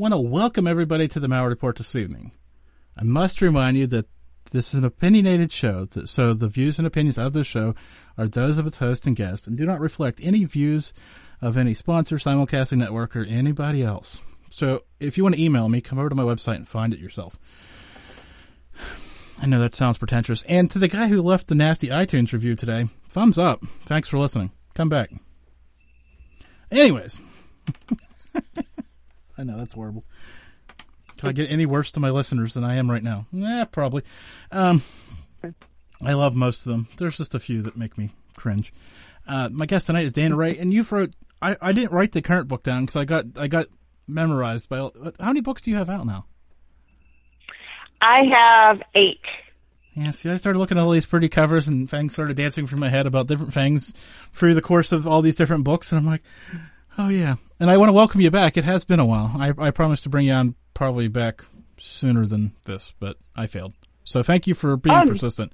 want to welcome everybody to the Malliard Report this evening. I must remind you that this is an opinionated show, so the views and opinions of the show are those of its host and guest and do not reflect any views of any sponsor, simulcasting network, or anybody else. So if you want to email me, come over to my website and find it yourself. I know that sounds pretentious. And to the guy who left the nasty iTunes review today, thumbs up. Thanks for listening. Come back. Anyways. I know that's horrible. Can I get any worse to my listeners than I am right now? Yeah, probably. Um, I love most of them. There's just a few that make me cringe. Uh, my guest tonight is Dina Rae, and you've wrote. I, I didn't write the current book down because I got I got memorized by. How many books do you have out now? I have eight. Yeah, see, I started looking at all these pretty covers, and things started dancing through my head about different things through the course of all these different books, and I'm like, oh yeah. And I want to welcome you back. It has been a while. I, I promised to bring you on probably back sooner than this, but I failed. So thank you for being um, persistent.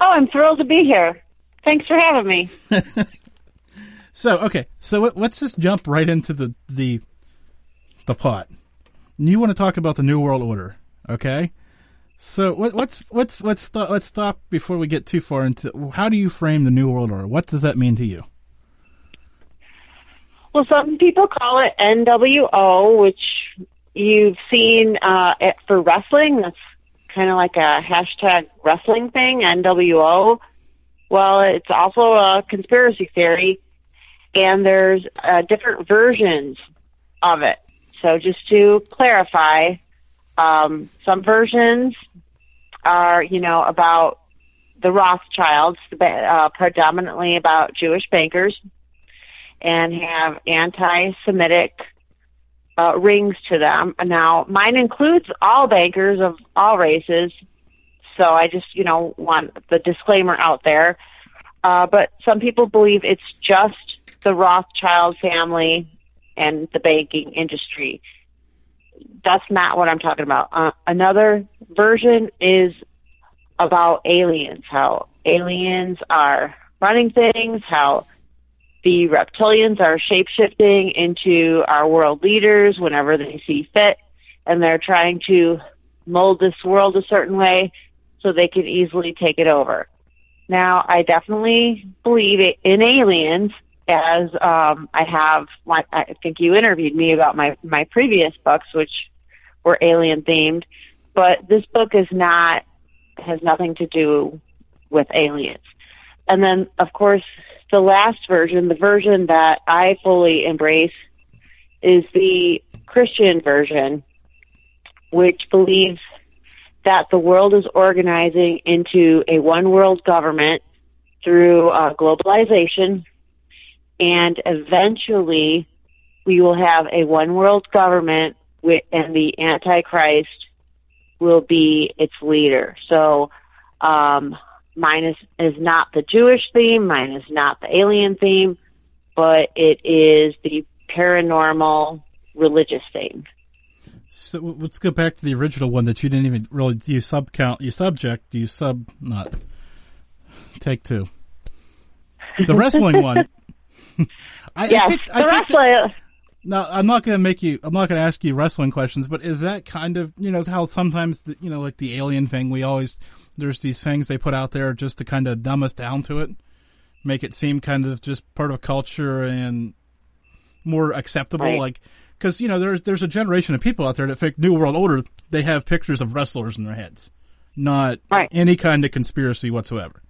Oh, I'm thrilled to be here. Thanks for having me. so okay, so let's just jump right into the the the plot. You want to talk about the New World Order, okay? So what, let's let's let's stop let's stop before we get too far into how do you frame the New World Order? What does that mean to you? Well, some people call it NWO, which you've seen uh, for wrestling. That's kind of like a hashtag wrestling thing, NWO. Well, it's also a conspiracy theory, and there's uh, different versions of it. So just to clarify, um, some versions are, you know, about the Rothschilds, uh, predominantly about Jewish bankers, and have anti-Semitic uh, rings to them. Now, mine includes all bankers of all races, so I just, you know, want the disclaimer out there. Uh, but some people believe it's just the Rothschild family and the banking industry that's not what I'm talking about. Uh, another version is about aliens, how aliens are running things, how the reptilians are shapeshifting into our world leaders whenever they see fit, and they're trying to mold this world a certain way so they can easily take it over. Now, I definitely believe in aliens, as um, I have, I think you interviewed me about my my previous books, which were alien themed, but this book is not has nothing to do with aliens. And then, of course, the last version, the version that I fully embrace, is the Christian version, which believes that the world is organizing into a one world government through uh, globalization and eventually we will have a one world government with, and the Antichrist will be its leader. So, um, mine is, is not the Jewish theme, mine is not the alien theme, but it is the paranormal religious theme. So let's go back to the original one that you didn't even really you sub count you subject you sub not take two. The wrestling one I, yes, I picked, the wrestling. Now, I'm not going to make you. I'm not going to ask you wrestling questions, but is that kind of you know how sometimes the, you know like the alien thing? We always there's these things they put out there just to kind of dumb us down to it, make it seem kind of just part of culture and more acceptable. Right. Like because you know there's there's a generation of people out there that think New World Order. They have pictures of wrestlers in their heads, not right. any kind of conspiracy whatsoever.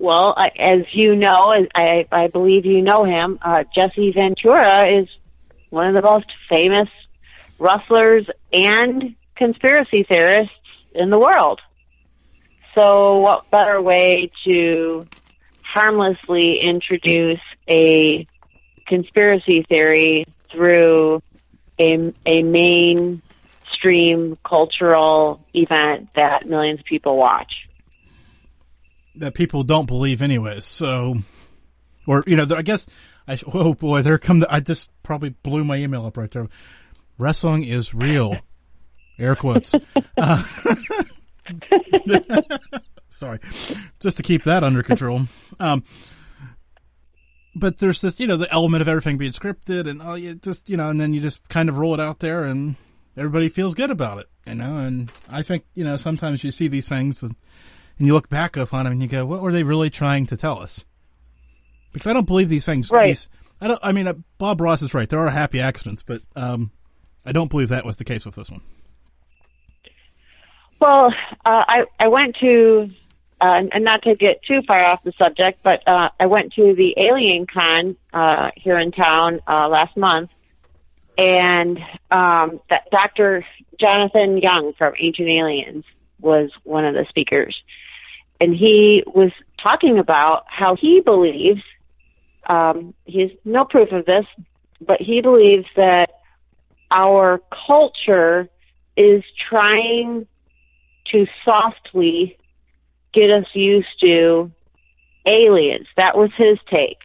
Well, as you know, I, I believe you know him, uh, Jesse Ventura is one of the most famous wrestlers and conspiracy theorists in the world. So what better way to harmlessly introduce a conspiracy theory through a, a mainstream cultural event that millions of people watch? That people don't believe anyways. So, or you know, I guess I oh boy, there come the, I just probably blew my email up right there. Wrestling is real, air quotes. Uh, sorry, just to keep that under control. Um, but there's this, you know, the element of everything being scripted and oh, you just, you know, and then you just kind of roll it out there and everybody feels good about it, you know. And I think, you know, sometimes you see these things and, and you look back upon them and you go, what were they really trying to tell us? Because I don't believe these things. Right. These, I don't. I mean, uh, Bob Ross is right. There are happy accidents, but um, I don't believe that was the case with this one. Well, uh, I I went to, uh, and not to get too far off the subject, but uh, I went to the Alien Con uh, here in town uh, last month, and um, that Dr. Jonathan Young from Ancient Aliens was one of the speakers, and he was talking about how he believes. Um, he has no proof of this, but he believes that our culture is trying to softly get us used to aliens. That was his take.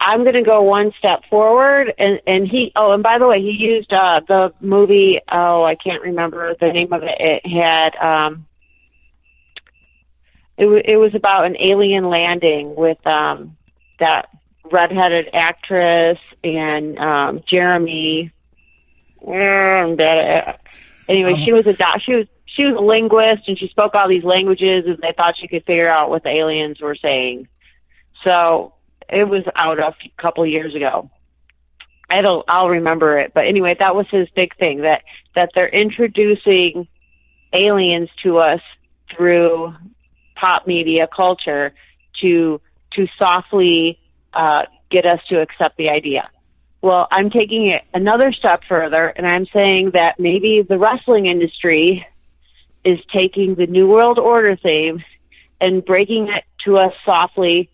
I'm going to go one step forward, and and he. Oh, and by the way, he used uh, the movie. Oh, I can't remember the name of it. It had. Um, it, w- it was about an alien landing with um, that redheaded actress and um, Jeremy. Mm, that, anyway, she was a doc. She was she was a linguist and she spoke all these languages and they thought she could figure out what the aliens were saying. So it was out a few- couple years ago. I don't, I'll remember it. But anyway, that was his big thing that, that they're introducing aliens to us through pop media culture to, to softly, uh, get us to accept the idea. Well, I'm taking it another step further and I'm saying that maybe the wrestling industry is taking the New World Order theme and breaking it to us softly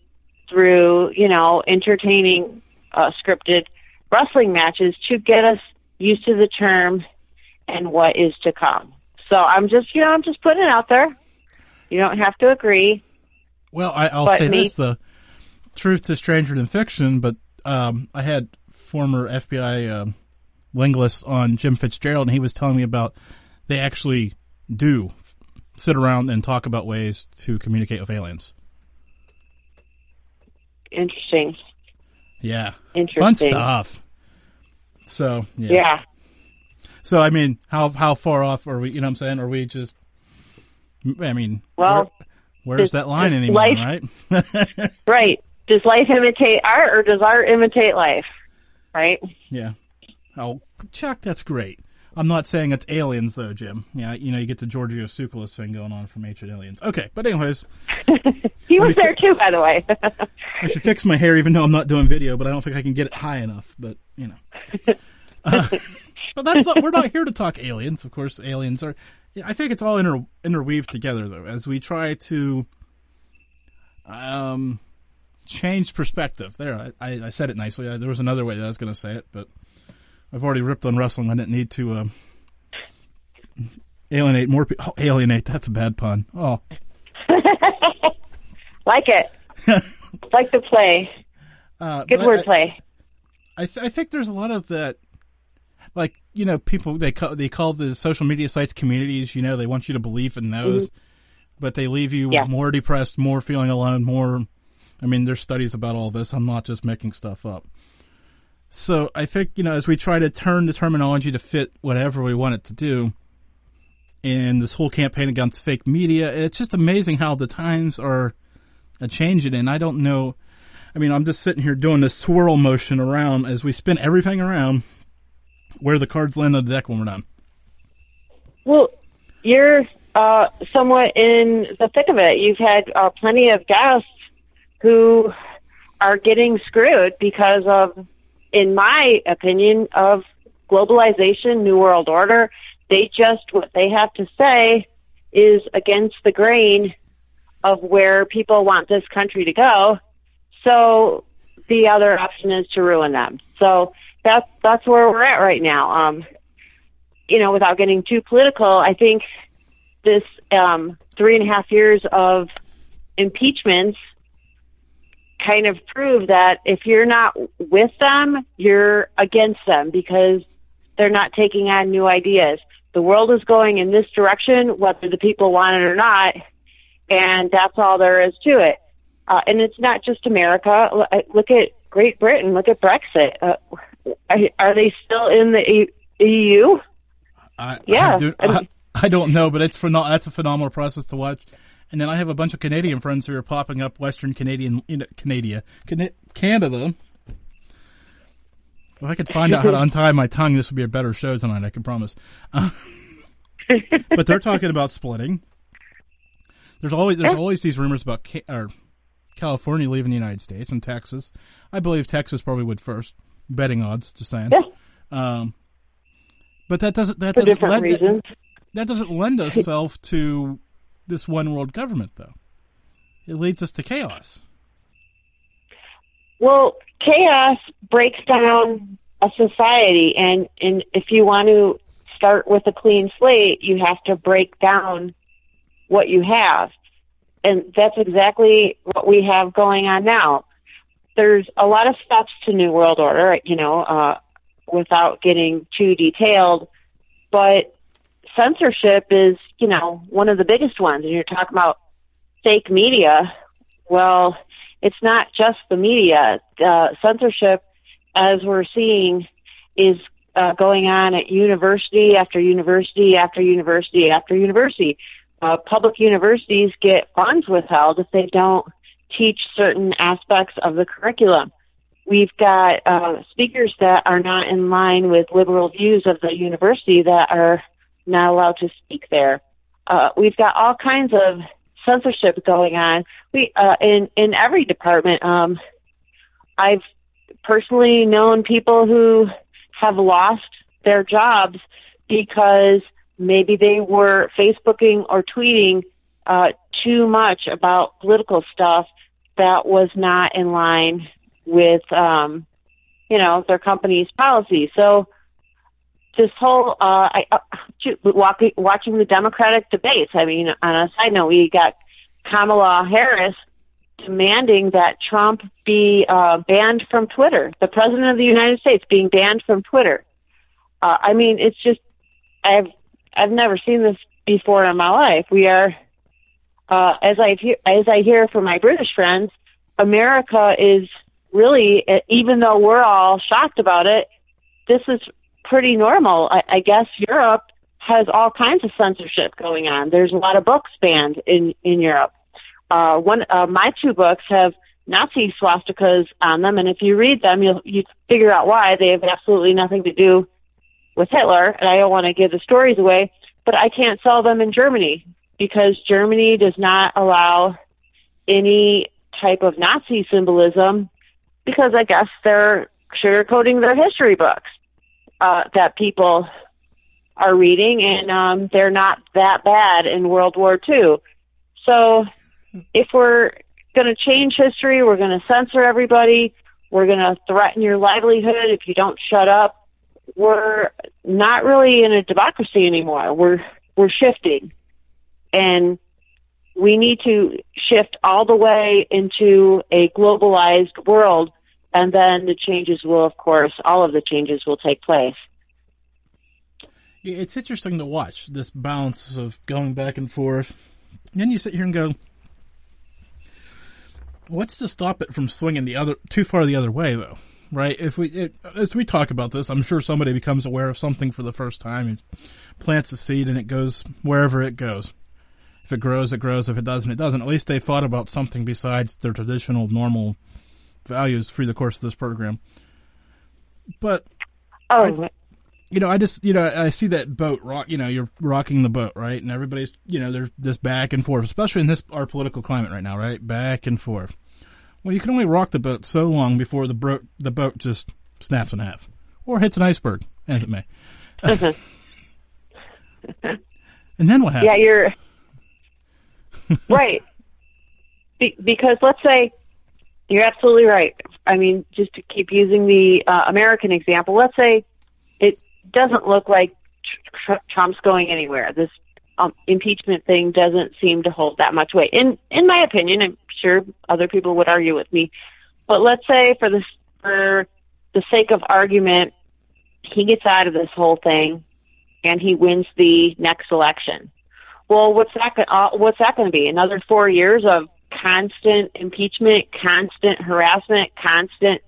through, you know, entertaining uh, scripted wrestling matches to get us used to the term and what is to come. So I'm just, you know, I'm just putting it out there. You don't have to agree. Well, I, I'll say me- this: the truth is stranger than fiction. But um, I had former FBI um, linguist on Jim Fitzgerald, and he was telling me about they actually do sit around and talk about ways to communicate with aliens. Interesting. Yeah, Interesting. fun stuff. So yeah. Yeah. So I mean, how how far off are we? You know, what I'm saying, are we just? I mean, Well, where, where's that line anymore? life- Right? Right. Does life imitate art or does art imitate life? Right? Yeah. Oh, Chuck, that's great. I'm not saying it's aliens though, Jim. Yeah, you know, you get the Giorgio Tsoukalos thing going on from Ancient Aliens. Okay, but anyways, He was there too, by the way. I should fix my hair even though I'm not doing video, but I don't think I can get it high enough. But you know, uh, but that's not, we're not here to talk aliens. Of course, aliens are. Yeah, I think it's all inter, interweaved together though, as we try to um change perspective. There, I, I, I said it nicely. I, there was another way that I was going to say it, but I've already ripped on wrestling. I didn't need to uh, alienate more people. Oh, alienate. That's a bad pun. Oh, like it. like the play. uh, Good but I- wordplay. I, th- I think there's a lot of that, you know, people they call they call the social media sites communities. You know, they want you to believe in those, mm-hmm. but they leave you Yeah. more depressed, more feeling alone, more. I mean, there's studies about all this. I'm not just making stuff up. So I think you know, as we try to turn the terminology to fit whatever we want it to do, and this whole campaign against fake media, it's just amazing how the times are a changing. And I don't know. I mean, I'm just sitting here doing this swirl motion around as we spin everything around where the cards land on the deck when we're done. Well, you're uh, somewhat in the thick of it. You've had uh, plenty of guests who are getting screwed because of, in my opinion, of globalization, New World Order. They just, what they have to say is against the grain of where people want this country to go. So the other option is to ruin them. So that's, that's where we're at right now. Um, you know, without getting too political, I think this um, three and a half years of impeachments kind of prove that if you're not with them, you're against them because they're not taking on new ideas. The world is going in this direction, whether the people want it or not, and that's all there is to it. uh, and it's not just America. Look at Great Britain. Look at Brexit. Uh, are, are they still in the EU? I, yeah, I, do, I, I, don't know, but it's phenom- that's a phenomenal process to watch. And then I have a bunch of Canadian friends who are popping up Western Canadian, know, Canada, Canada. If I could find out how to untie my tongue, this would be a better show tonight. I can promise. Uh, but they're talking about splitting. There's always there's always these rumors about Ca- or California leaving the United States and Texas. I believe Texas probably would first. Betting odds, just saying. Yeah. Um, but that doesn't that For doesn't lend, that, that doesn't lend itself to this one world government, though. It leads us to chaos. Well, chaos breaks down a society, and and if you want to start with a clean slate, you have to break down what you have. And that's exactly what we have going on now. There's a lot of steps to New World Order, you know, uh, without getting too detailed, but censorship is, you know, one of the biggest ones. And you're talking about fake media. Well, it's not just the media. Uh, censorship, as we're seeing, is uh, going on at university after university after university after university. Uh, public universities get funds withheld if they don't teach certain aspects of the curriculum. We've got uh, speakers that are not in line with liberal views of the university that are not allowed to speak there. Uh, we've got all kinds of censorship going on. We uh, in in every department. Um, I've personally known people who have lost their jobs because maybe they were Facebooking or tweeting uh, too much about political stuff that was not in line with, um, you know, their company's policy. So this whole, uh, I, uh, watching the Democratic debates. I mean, on a side note, we got Kamala Harris demanding that Trump be uh, banned from Twitter. The president of the United States being banned from Twitter. Uh, I mean, it's just I've I've never seen this before in my life. We are, uh, as I hear, as I hear from my British friends, America is really, even though we're all shocked about it, this is pretty normal. I, I guess Europe has all kinds of censorship going on. There's a lot of books banned in in Europe. Uh, one, uh, my two books have Nazi swastikas on them, and if you read them, you'll you figure out why. They have absolutely nothing to do with Hitler, and I don't want to give the stories away, but I can't sell them in Germany because Germany does not allow any type of Nazi symbolism because I guess they're sugarcoating their history books uh, that people are reading, and um, they're not that bad in World War II. So if we're going to change history, we're going to censor everybody, we're going to threaten your livelihood if you don't shut up. We're not really in a democracy anymore. We're we're shifting, and we need to shift all the way into a globalized world, and then the changes will, of course, all of the changes will take place. It's interesting to watch this balance of going back and forth. And then you sit here and go, what's to stop it from swinging the other too far the other way though right if we it, as we talk about this i'm sure somebody becomes aware of something for the first time and plants a seed and it goes wherever it goes if it grows it grows if it doesn't it doesn't at least they thought about something besides their traditional normal values through the course of this program but oh I, you know, I just, you know, I see that boat rock, you know, you're rocking the boat, right? And everybody's, you know, there's this back and forth, especially in this, our political climate right now, right? Back and forth. Well, you can only rock the boat so long before the bro- the boat just snaps in half or hits an iceberg, as it may. Mm-hmm. and then what happens? Yeah, you're right. Be- because let's say you're absolutely right. I mean, just to keep using the uh, American example, let's say it doesn't look like tr- Trump's going anywhere. This um, impeachment thing doesn't seem to hold that much weight. In in my opinion, I'm sure other people would argue with me, but let's say for the for the sake of argument, he gets out of this whole thing and he wins the next election. Well, what's that? Uh, what's that going to be? Another four years of constant impeachment, constant harassment, constant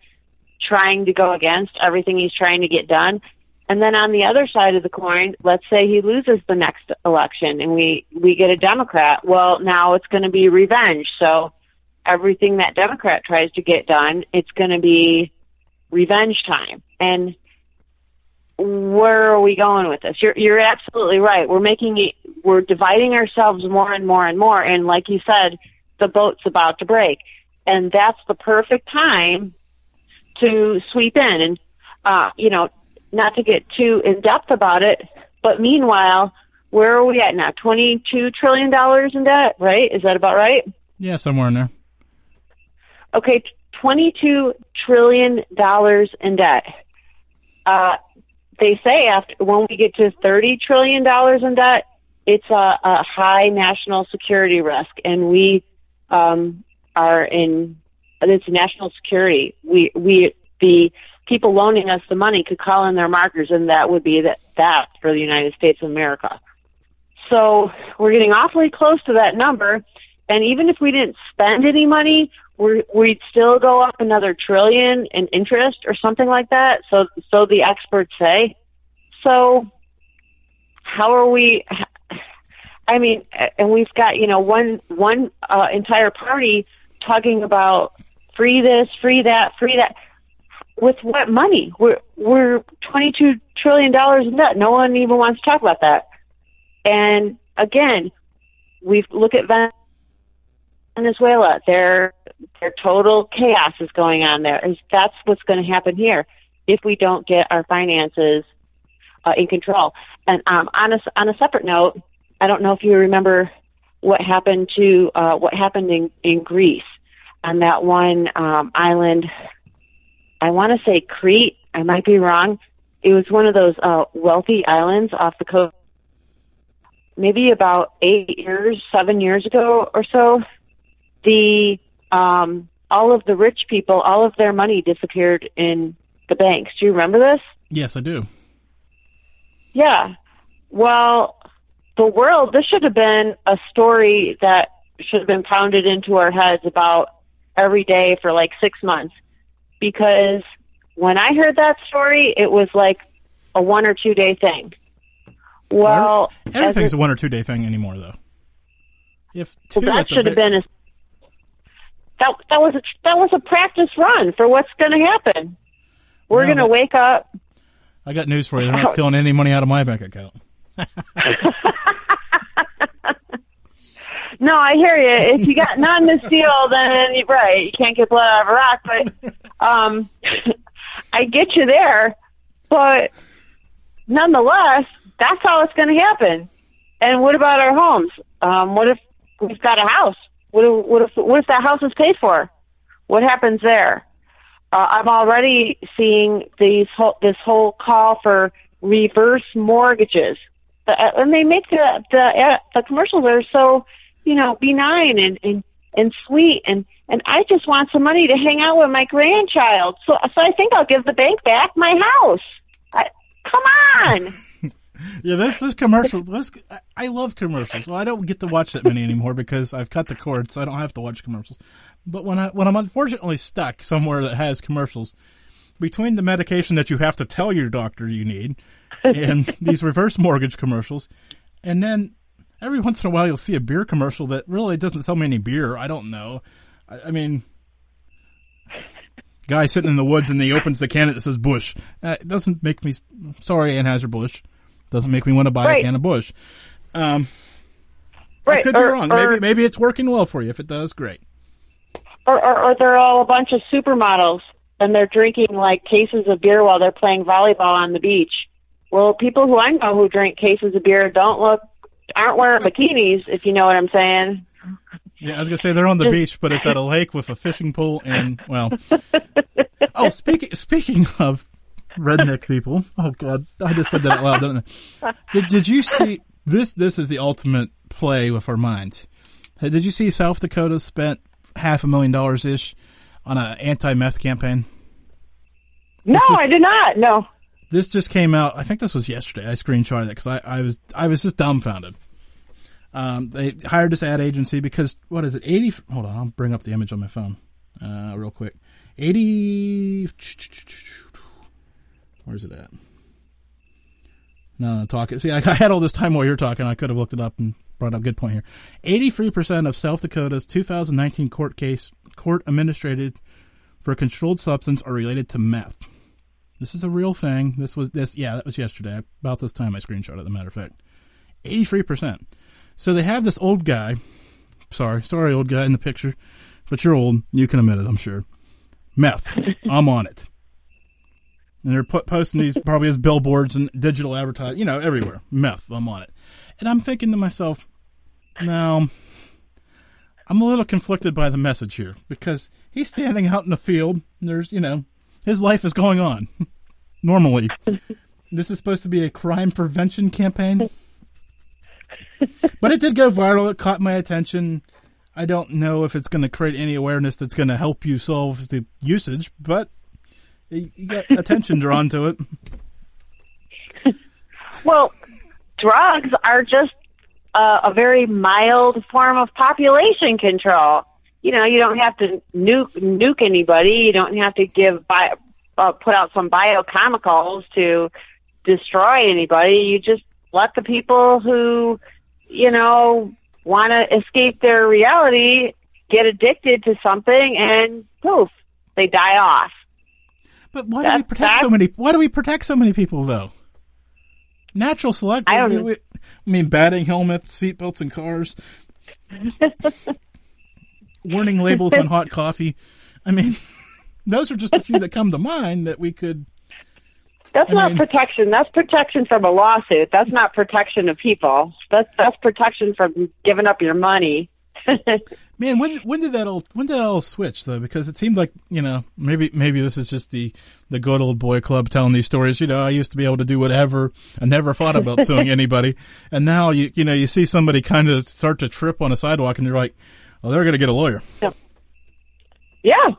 trying to go against everything he's trying to get done. And then on the other side of the coin, let's say he loses the next election and we, we get a Democrat. Well, now it's going to be revenge. So everything that Democrat tries to get done, it's going to be revenge time. And where are we going with this? You're, you're absolutely right. We're making it, we're dividing ourselves more and more and more. And like you said, the boat's about to break. And that's the perfect time to sweep in. And, uh, you know, not to get too in depth about it, but meanwhile, where are we at now? $22 trillion in debt, right? Is that about right? Yeah, somewhere in there. Okay, $22 trillion in debt. Uh, they say after when we get to thirty trillion dollars in debt, it's a, a, high national security risk, and we um, are in. It's national security. We we the people loaning us the money could call in their markers, and that would be that that for the United States of America. So we're getting awfully close to that number, and even if we didn't spend any money, we would still go up another trillion in interest or something like that. So, so the experts say. So, how are we? I mean, and we've got you know one one uh, entire party talking about free this, free that, free that. With what money? We're we're twenty two trillion dollars in debt. No one even wants to talk about that. And again, we look at Venezuela. Their their total chaos is going on there. And that's what's going to happen here if we don't get our finances uh, in control. And um, on a on a separate note, I don't know if you remember what happened to uh, what happened in in Greece on that one um, island. I want to say Crete. I might be wrong. It was one of those uh, wealthy islands off the coast. Maybe about eight years, seven years ago or so, the um, all of the rich people, all of their money disappeared in the banks. Do you remember this? Yes, I do. Yeah. Well, the world, this should have been a story that should have been pounded into our heads about every day for like six months. Because when I heard that story, it was like a one or two day thing. Well, everything's a, a one or two day thing anymore, though. If well, that should have been a that that was a that was a practice run for what's going to happen. We're no, going to wake up. I got news for you. They're not stealing any money out of my bank account. no, I hear you. If you got none to steal, then you're right. You can't get blood out of a rock. But um, I get you there. But nonetheless, that's how it's going to happen. And what about our homes? Um, what if we've got a house? What if, what if, what if that house is paid for? What happens there? Uh, I'm already seeing these whole, this whole call for reverse mortgages, uh, and they make the the, uh, the commercials are so you know benign and and and sweet, and and I just want some money to hang out with my grandchild. So so I think I'll give the bank back my house. I, come on. yeah, this this commercial. This, I love commercials. Well, I don't get to watch that many anymore because I've cut the cord, so I don't have to watch commercials. But when I when I'm unfortunately stuck somewhere that has commercials, between the medication that you have to tell your doctor you need, and these reverse mortgage commercials, and then every once in a while you'll see a beer commercial that really doesn't sell me any beer. I don't know. I, I mean, guy sitting in the woods and he opens the can that says Busch. Uh, it doesn't make me sorry, Anheuser Busch. Doesn't make me want to buy right. a can of Busch. Um, right. I could or, be wrong. Or, maybe maybe it's working well for you. If it does, great. Or, or, or they're all a bunch of supermodels and they're drinking like cases of beer while they're playing volleyball on the beach. Well, people who I know who drink cases of beer don't look aren't wearing bikinis, if you know what I'm saying. Yeah, I was gonna say they're on the beach, but it's at a lake with a fishing pool and well. oh, speaking speaking of redneck people. Oh God, I just said that out loud, didn't I? Did, did you see this? This is the ultimate play with our minds. Did you see South Dakota spent half a million dollars ish on an anti-meth campaign? No, just, I did not. No. This just came out. I think this was yesterday. I screenshotted it because I, I was I was just dumbfounded. Um, they hired this ad agency because what is it? Eighty. Hold on, I'll bring up the image on my phone, uh, real quick. Eighty. Where's it at? No, no, talking. See, I, I had all this time while you're talking. I could have looked it up and brought up a good point here. Eighty-three percent of South Dakota's 2019 court case court administrated for a controlled substance are related to meth. This is a real thing. This was this. Yeah, that was yesterday. About this time, I screenshot it. As a matter of fact, eighty-three percent. So they have this old guy. Sorry, sorry, old guy in the picture, but you're old. You can admit it. I'm sure. Meth. I'm on it. And they're put, posting these probably as billboards and digital advertising, you know, everywhere. Meth. I'm on it. And I'm thinking to myself, now, I'm a little conflicted by the message here because he's standing out in the field. And there's, you know, his life is going on normally. This is supposed to be a crime prevention campaign. but it did go viral. It caught my attention. I don't know if it's going to create any awareness that's going to help you solve the usage, but you get attention drawn to it. Well, drugs are just uh, a very mild form of population control. You know, you don't have to nuke nuke anybody. You don't have to give bio, uh, put out some biochemicals to destroy anybody. You just let the people who, you know, want to escape their reality get addicted to something, and poof, they die off. But why do we protect so many? Why do we protect so many people though? Natural selection. I we, we- I mean, batting helmets, seatbelts and cars, warning labels on hot coffee. I mean, those are just a few that come to mind that we could. That's I not mean- protection. That's protection from a lawsuit. That's not protection of people. That's that's protection from giving up your money. Man, when when did that all when did that all switch though? Because it seemed like you know maybe maybe this is just the the good old boy club telling these stories. You know, I used to be able to do whatever. I never thought about suing anybody, and now you you know you see somebody kind of start to trip on a sidewalk, and you're like, well, they're going to get a lawyer. Yeah.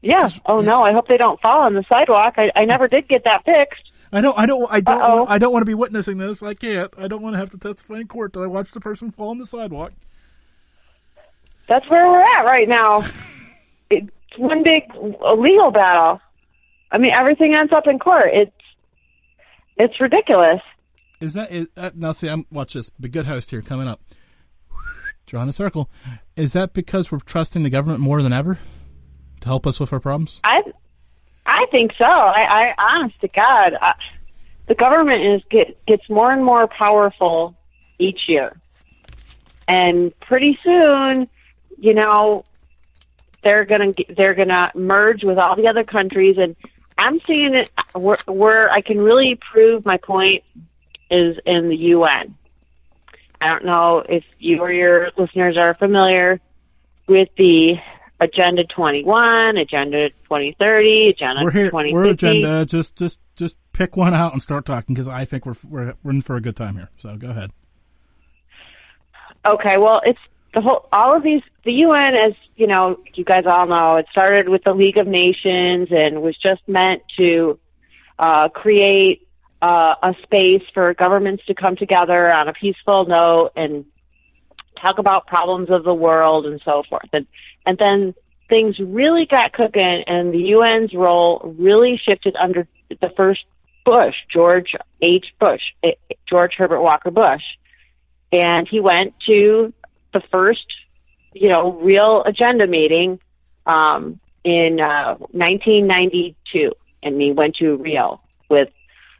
Yeah. Oh no, I hope they don't fall on the sidewalk. I, I never did get that fixed. I don't I don't I don't Uh-oh. I don't want to be witnessing this. I can't. I don't want to have to testify in court that I watched the person fall on the sidewalk. That's where we're at right now. It's one big legal battle. I mean, everything ends up in court. It's it's ridiculous. Is that is, uh, now? See, I'm watch this. Be good host here coming up. Drawing a circle. Is that because we're trusting the government more than ever to help us with our problems? I I think so. I, I honest to God, I, the government is get, gets more and more powerful each year, and pretty soon, you know, they're gonna they're gonna merge with all the other countries, and I'm seeing it where, where I can really prove my point is in the UN. I don't know if you or your listeners are familiar with the Agenda 21, Agenda 2030, Agenda We're here. 2050. We're agenda. Just just just pick one out and start talking because I think we're we're we're in for a good time here. So go ahead. Okay, well, it's the whole, all of these, the UN, as you know, you guys all know, it started with the League of Nations and was just meant to uh, create uh, a space for governments to come together on a peaceful note and talk about problems of the world and so forth. And and then things really got cooking, and the UN's role really shifted under the first Bush, George H. Bush, George Herbert Walker Bush, and he went to the first, you know, real agenda meeting um, in uh, 1992, and he went to Rio with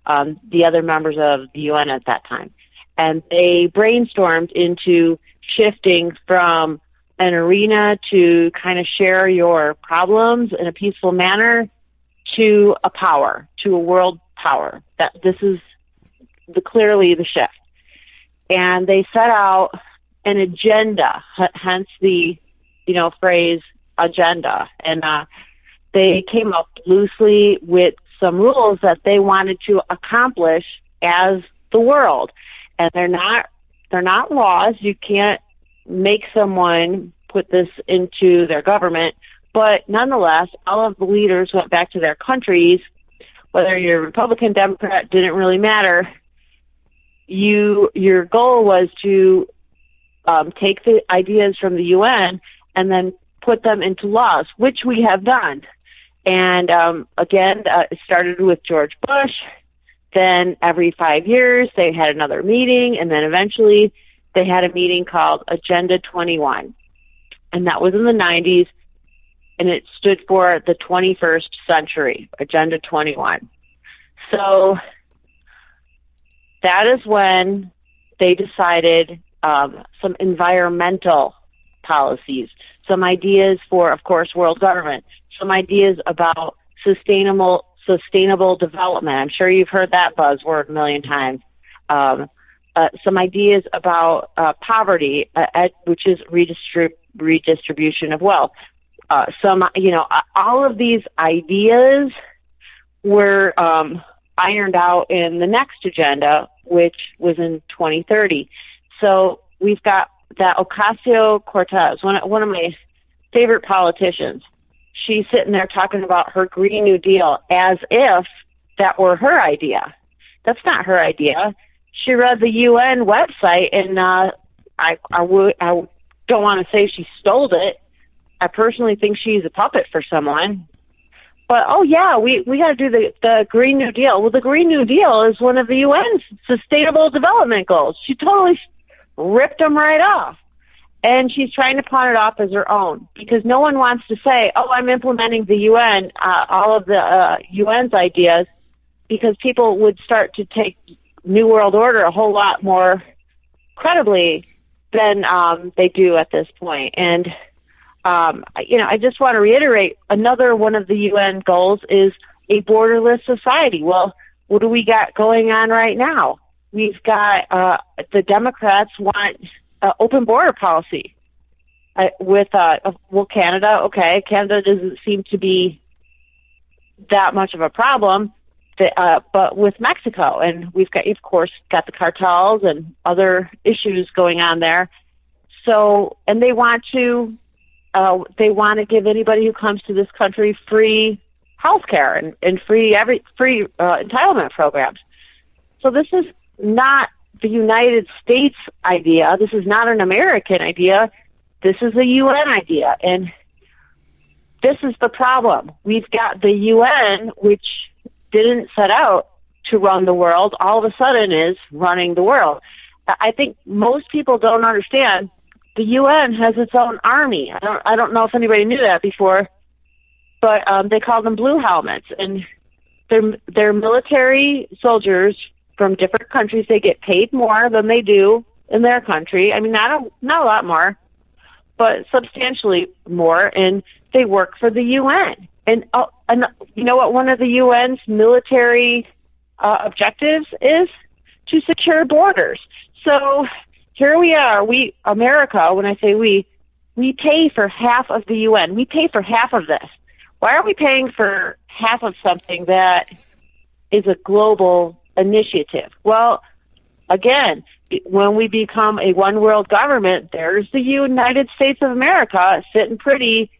um, the other members of the UN at that time, and they brainstormed into shifting from an arena to kind of share your problems in a peaceful manner to a power, to a world power. That this is the clearly the shift. And they set out an agenda, hence the, you know, phrase agenda. And, uh, they came up loosely with some rules that they wanted to accomplish as the world. And they're not, they're not laws. You can't make someone put this into their government. But nonetheless, all of the leaders went back to their countries, whether you're Republican, Democrat, didn't really matter. you your goal was to um, take the ideas from the UN and then put them into laws, which we have done. And um, again, uh, it started with George Bush. Then every five years, they had another meeting, and then eventually they had a meeting called Agenda 21. And that was in the 90s, and it stood for the 21st century, Agenda 21. So that is when they decided um, some environmental policies, some ideas for, of course, world government, some ideas about sustainable sustainable development. I'm sure you've heard that buzzword a million times. Um, uh, some ideas about uh, poverty, uh, at, which is redistrib- redistribution of wealth. Uh, some, you know, all of these ideas were um, ironed out in the next agenda, which was in 2030. So we've got that Ocasio Cortez, one one of my favorite politicians. She's sitting there talking about her Green New Deal as if that were her idea. That's not her idea. She read the UN website, and uh, I I would I don't want to say she stole it. I personally think she's a puppet for someone. But oh yeah, we we got to do the the Green New Deal. Well, the Green New Deal is one of the UN's Sustainable Development Goals. She totally ripped them right off. And she's trying to pawn it off as her own because no one wants to say, "Oh, I'm implementing the UN, uh, all of the uh, UN's ideas," because people would start to take New World Order a whole lot more credibly than um, they do at this point. And um, you know, I just want to reiterate another one of the UN goals is a borderless society. Well, what do we got going on right now? We've got uh, the Democrats want uh, open border policy uh, with uh, well Canada. Okay, Canada doesn't seem to be that much of a problem, that, uh, but with Mexico, and we've got of course got the cartels and other issues going on there. So, and they want to uh, they want to give anybody who comes to this country free health care and, and free every free uh, entitlement programs. So this is not the United States idea. This is not an American idea. This is a UN idea. And this is the problem. We've got the UN, which didn't set out to run the world, all of a sudden is running the world. I think most people don't understand the UN has its own army. I don't, I don't know if anybody knew that before, but um, they call them blue helmets, and they're they're military soldiers from different countries. They get paid more than they do in their country. I mean, not a, not a lot more, but substantially more, and they work for the UN. And uh, and you know what? One of the UN's military uh, objectives is to secure borders. So here we are. We America. When I say we, we pay for half of the UN. We pay for half of this. Why are we paying for half of something that is a global initiative. Well, again, when we become a one world government, there's the United States of America sitting pretty,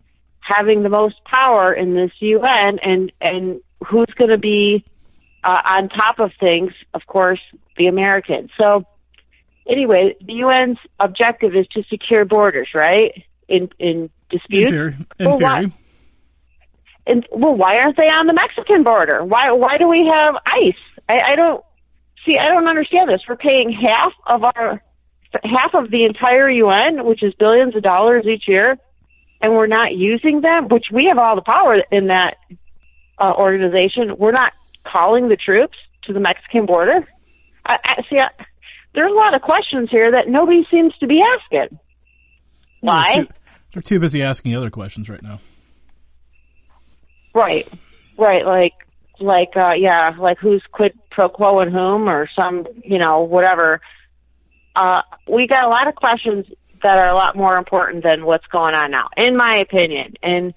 having the most power in this UN, and and who's going to be uh, on top of things? Of course, the Americans. So, anyway, the UN's objective is to secure borders, right? In in dispute. In theory. In well, theory. And, well, why aren't they on the Mexican border? Why why do we have ICE? I, I don't see. I don't understand this. We're paying half of our half of the entire UN, which is billions of dollars each year, and we're not using them. Which we have all the power in that uh, organization. We're not calling the troops to the Mexican border. I, I see. I, there's a lot of questions here that nobody seems to be asking. Why? They're too, they're too busy asking other questions right now. Right, right. Like like uh yeah, like who's quid pro quo and whom or some, you know, whatever. Uh we got a lot of questions that are a lot more important than what's going on now, in my opinion. And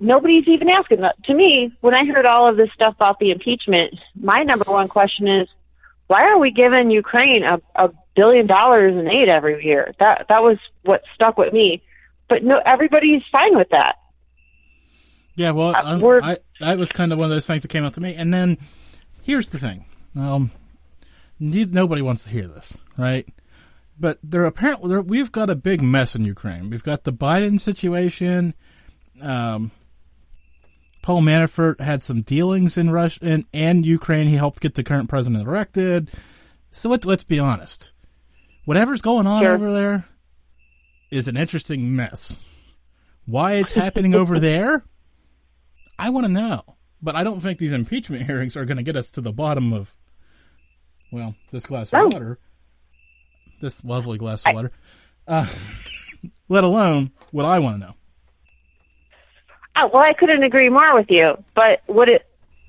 nobody's even asking that. To me, when I heard all of this stuff about the impeachment, my number one question is, why are we giving Ukraine a, a billion dollars in aid every year? That that was what stuck with me. But no, everybody's fine with that. Yeah, well, uh, I, that was kind of one of those things that came out to me. And then here's the thing. Um, nobody wants to hear this, right? But there apparently there, we've got a big mess in Ukraine. We've got the Biden situation. Um, Paul Manafort had some dealings in Russia and, and Ukraine. He helped get the current president elected. So let, let's be honest. Whatever's going on Sure. over there is an interesting mess. Why it's happening over there, I want to know. But I don't think these impeachment hearings are going to get us to the bottom of, well, this glass of Oh. water, this lovely glass of water, uh, let alone what I want to know. Oh, well, I couldn't agree more with you. But what it,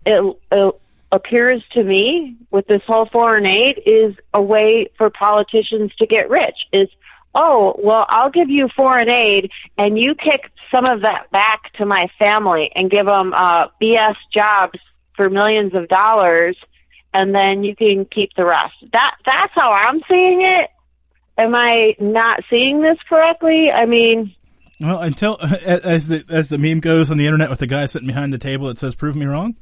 it, it appears to me with this whole foreign aid is a way for politicians to get rich. Is oh well, I'll give you foreign aid, and you kick some of that back to my family and give them uh, BS jobs for millions of dollars, and then you can keep the rest. That that's how I'm seeing it. Am I not seeing this correctly? I mean. Well, until as the as the meme goes on the internet with the guy sitting behind the table that says "Prove me wrong,"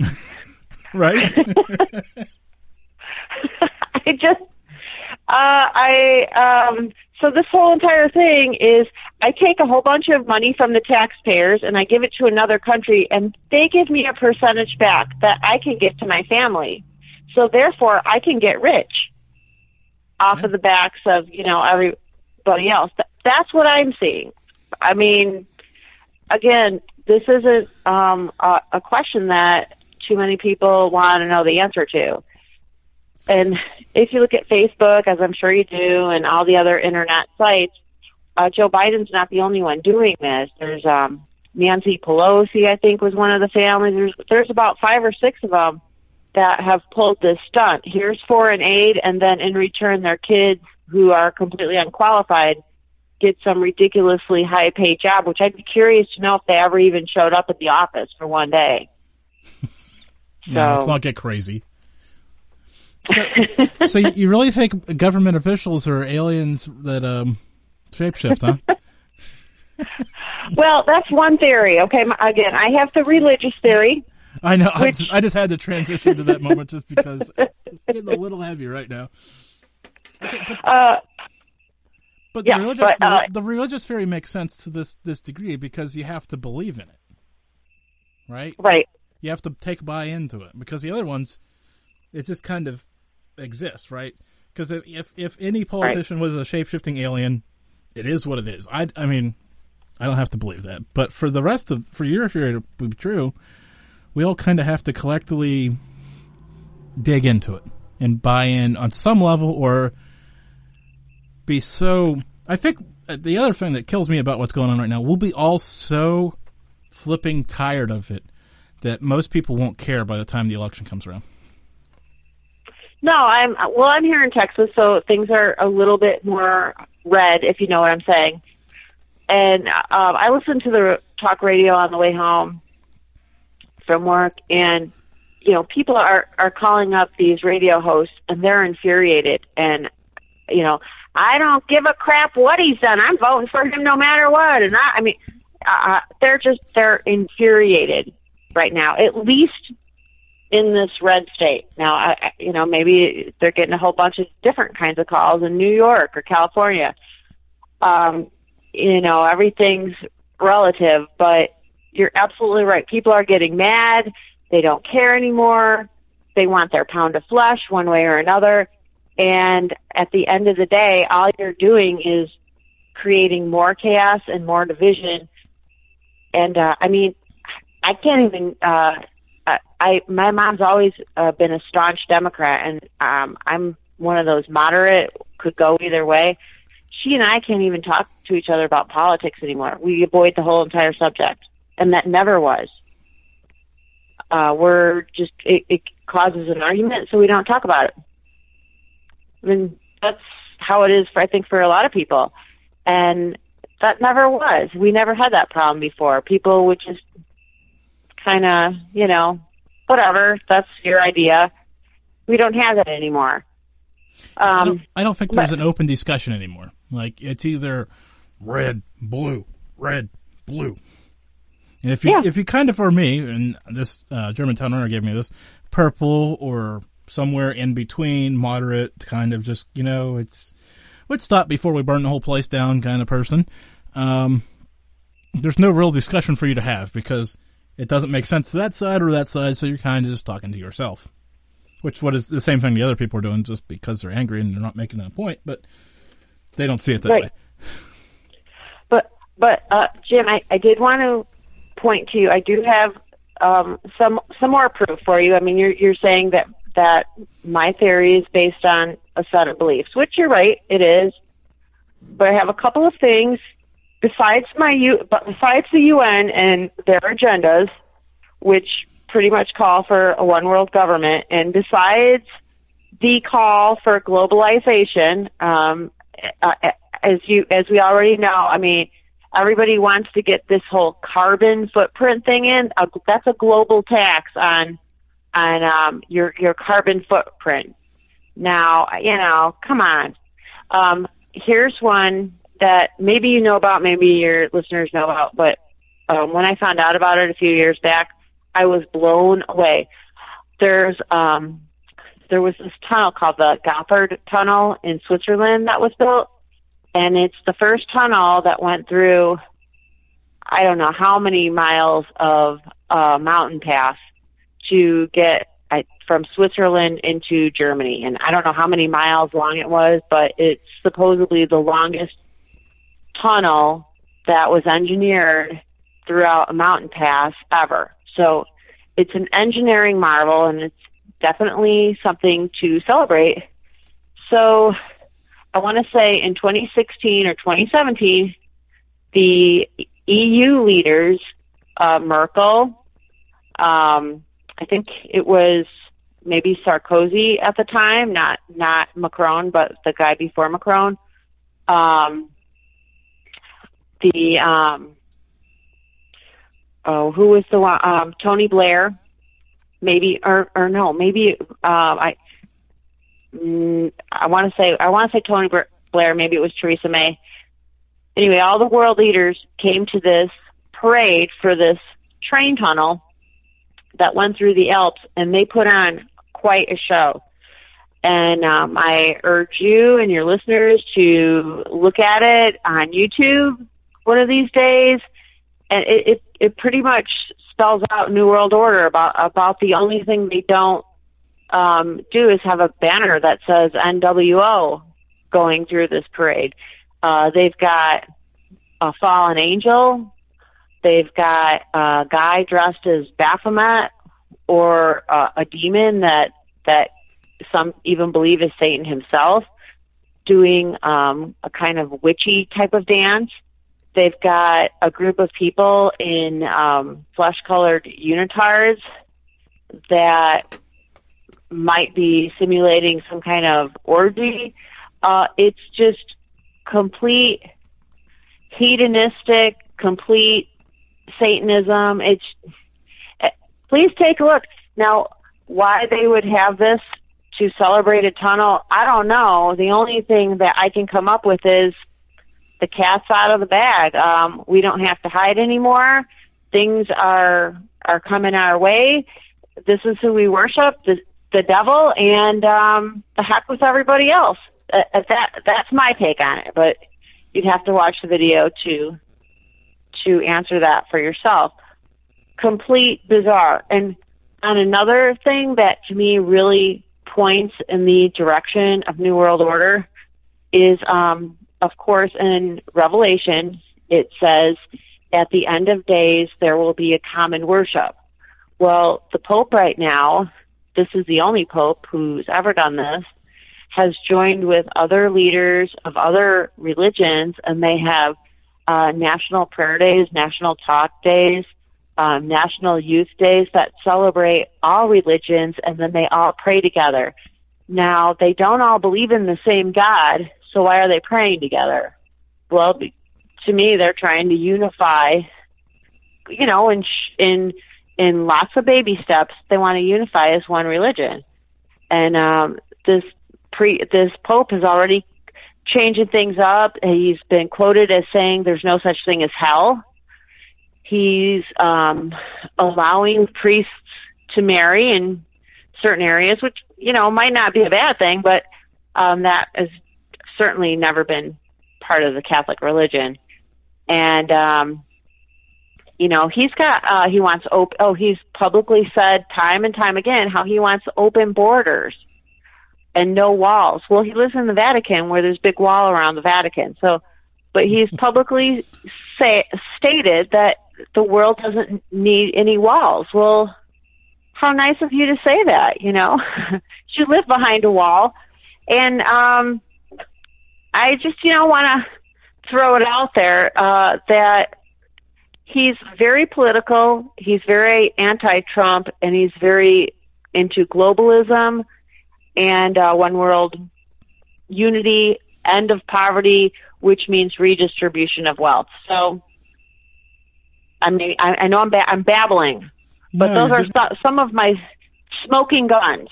right? I just, uh, I, um, so this whole entire thing is I take a whole bunch of money from the taxpayers and I give it to another country and they give me a percentage back that I can give to my family. So therefore I can get rich off of the backs of, you know, everybody else. That's what I'm seeing. I mean, again, this isn't, um, a, a question that too many people want to know the answer to. And if you look at Facebook, as I'm sure you do, and all the other internet sites, uh, Joe Biden's not the only one doing this. There's um, Nancy Pelosi, I think, was one of the families. There's there's about five or six of them that have pulled this stunt. Here's foreign aid, and then in return, their kids who are completely unqualified get some ridiculously high paid job. Which I'd be curious to know if they ever even showed up at the office for one day. Yeah, let's not get crazy. So, so you really think government officials are aliens that um, shapeshift, huh? Well, that's one theory. Okay, again, I have the religious theory. I know. I Which- just, I just had to transition to that moment just because it's getting a little heavy right now. Uh, But Yeah, the religious, but, uh, the, the religious theory makes sense to this this degree because you have to believe in it, right? right. You have to take buy into it because the other ones, it just kind of exists, right? Because if, if if any politician was a shape shifting alien, it is what it is. I I mean, I don't have to believe that, but for the rest of for your theory to be true, we all kind of have to collectively dig into it and buy in on some level or be so. I think uh, the other thing that kills me about what's going on right now, we'll be all so flipping tired of it that most people won't care by the time the election comes around. No, I'm well. I'm here in Texas, so things are a little bit more red, if you know what I'm saying. And um, I listened to the talk radio on the way home from work, and you know, people are are calling up these radio hosts, and they're infuriated. And you know, I don't give a crap what he's done. I'm voting for him no matter what. And I, I mean, uh, they're just they're infuriated right now. At least in this red state. Now, I, you know, maybe they're getting a whole bunch of different kinds of calls in New York or California. Um, you know, everything's relative, but you're absolutely right. People are getting mad. They don't care anymore. They want their pound of flesh one way or another. And at the end of the day, all you're doing is creating more chaos and more division. And, uh, I mean, I can't even, uh, I, my mom's always uh, been a staunch Democrat, and um, I'm one of those moderate, could go either way. She and I can't even talk to each other about politics anymore. We avoid the whole entire subject, and that never was. Uh, we're just it, it causes an argument, so we don't talk about it. I mean, that's how it is for I think for a lot of people, and that never was. We never had that problem before. People would just kind of, you know, whatever, that's your idea. We don't have that anymore. I Um, don't, I don't think there's but- an open discussion anymore. Like it's either red, blue, red, blue. And if you Yeah. if you kind of are me, and this uh, Germantown runner gave me this, purple or somewhere in between, moderate, kind of just you know, it's let's stop before we burn the whole place down kind of person. Um, there's no real discussion for you to have because it doesn't make sense to that side or that side, so you're kind of just talking to yourself. Which what is the same thing the other people are doing just because they're angry and they're not making that point, but they don't see it that Right. way. But but uh, Jim, I, I did want to point to you. I do have um, some some more proof for you. I mean, you're you're saying that that my theory is based on a set of beliefs, which you're right, it is. But I have a couple of things besides my U, besides the UN and their agendas, which pretty much call for a one world government, and besides the call for globalization, um, uh, as you as we already know, I mean, everybody wants to get this whole carbon footprint thing in. That's a global tax on on um, your your carbon footprint. Now, you know, come on. Um, here's one that maybe you know about, maybe your listeners know about, but um, when I found out about it a few years back, I was blown away. There's um, there was this tunnel called the Gotthard Tunnel in Switzerland that was built, and it's the first tunnel that went through. I don't know how many miles of uh, mountain pass to get from Switzerland into Germany, and I don't know how many miles long it was, but it's supposedly the longest tunnel that was engineered throughout a mountain pass ever. So it's an engineering marvel, and it's definitely something to celebrate. So I want to say in 2016 or 2017, the EU leaders, uh, Merkel, um, I think it was maybe Sarkozy at the time, not not Macron, but the guy before Macron. Um, the um, oh, who was the one? Um, Tony Blair, maybe or or no, maybe uh, I. Mm, I want to say I want to say Tony Blair. Maybe it was Theresa May. Anyway, all the world leaders came to this parade for this train tunnel that went through the Alps, and they put on quite a show. And um, I urge you and your listeners to look at it on YouTube one of these days. And it, it, it pretty much spells out New World Order about about the only thing they don't um, do is have a banner that says NWO going through this parade. Uh, they've got a fallen angel. They've got a guy dressed as Baphomet or uh, a demon that that some even believe is Satan himself doing um, a kind of witchy type of dance. They've got a group of people in um, flesh-colored unitards that might be simulating some kind of orgy. Uh, it's just complete hedonistic, complete Satanism. It's eh, please take a look now. Why they would have this to celebrate a tunnel, I don't know. The only thing that I can come up with is the cat's out of the bag. Um, we don't have to hide anymore. Things are are coming our way. This is who we worship, the, the devil, and um, the heck with everybody else. Uh, that that's my take on it. But you'd have to watch the video to to answer that for yourself. Complete bizarre. And on another thing that to me really points in the direction of New World Order is, um, of course, in Revelation, it says, at the end of days, there will be a common worship. Well, the Pope right now, this is the only Pope who's ever done this, has joined with other leaders of other religions, and they have uh, national prayer days, national talk days, um, national youth days that celebrate all religions, and then they all pray together. Now, they don't all believe in the same God, so why are they praying together? Well, to me, they're trying to unify, you know, in in in lots of baby steps. They want to unify as one religion, and um, this pre this pope is already changing things up. He's been quoted as saying there's no such thing as hell. He's um, allowing priests to marry in certain areas, which you know, might not be a bad thing, but um, that has certainly never been part of the Catholic religion. And um, you know, he's got uh, he wants op- oh he's publicly said time and time again how he wants open borders and no walls. Well, he lives in the Vatican where there's a big wall around the Vatican. So, but he's publicly say stated that the world doesn't need any walls. Well, how nice of you to say that, you know. you live behind a wall. And um I just, you know, want to throw it out there uh that he's very political, he's very anti-Trump and he's very into globalism and uh one world unity, end of poverty, which means redistribution of wealth. So I mean, I, I know I'm ba- I'm babbling, but No, those are so- some of my smoking guns.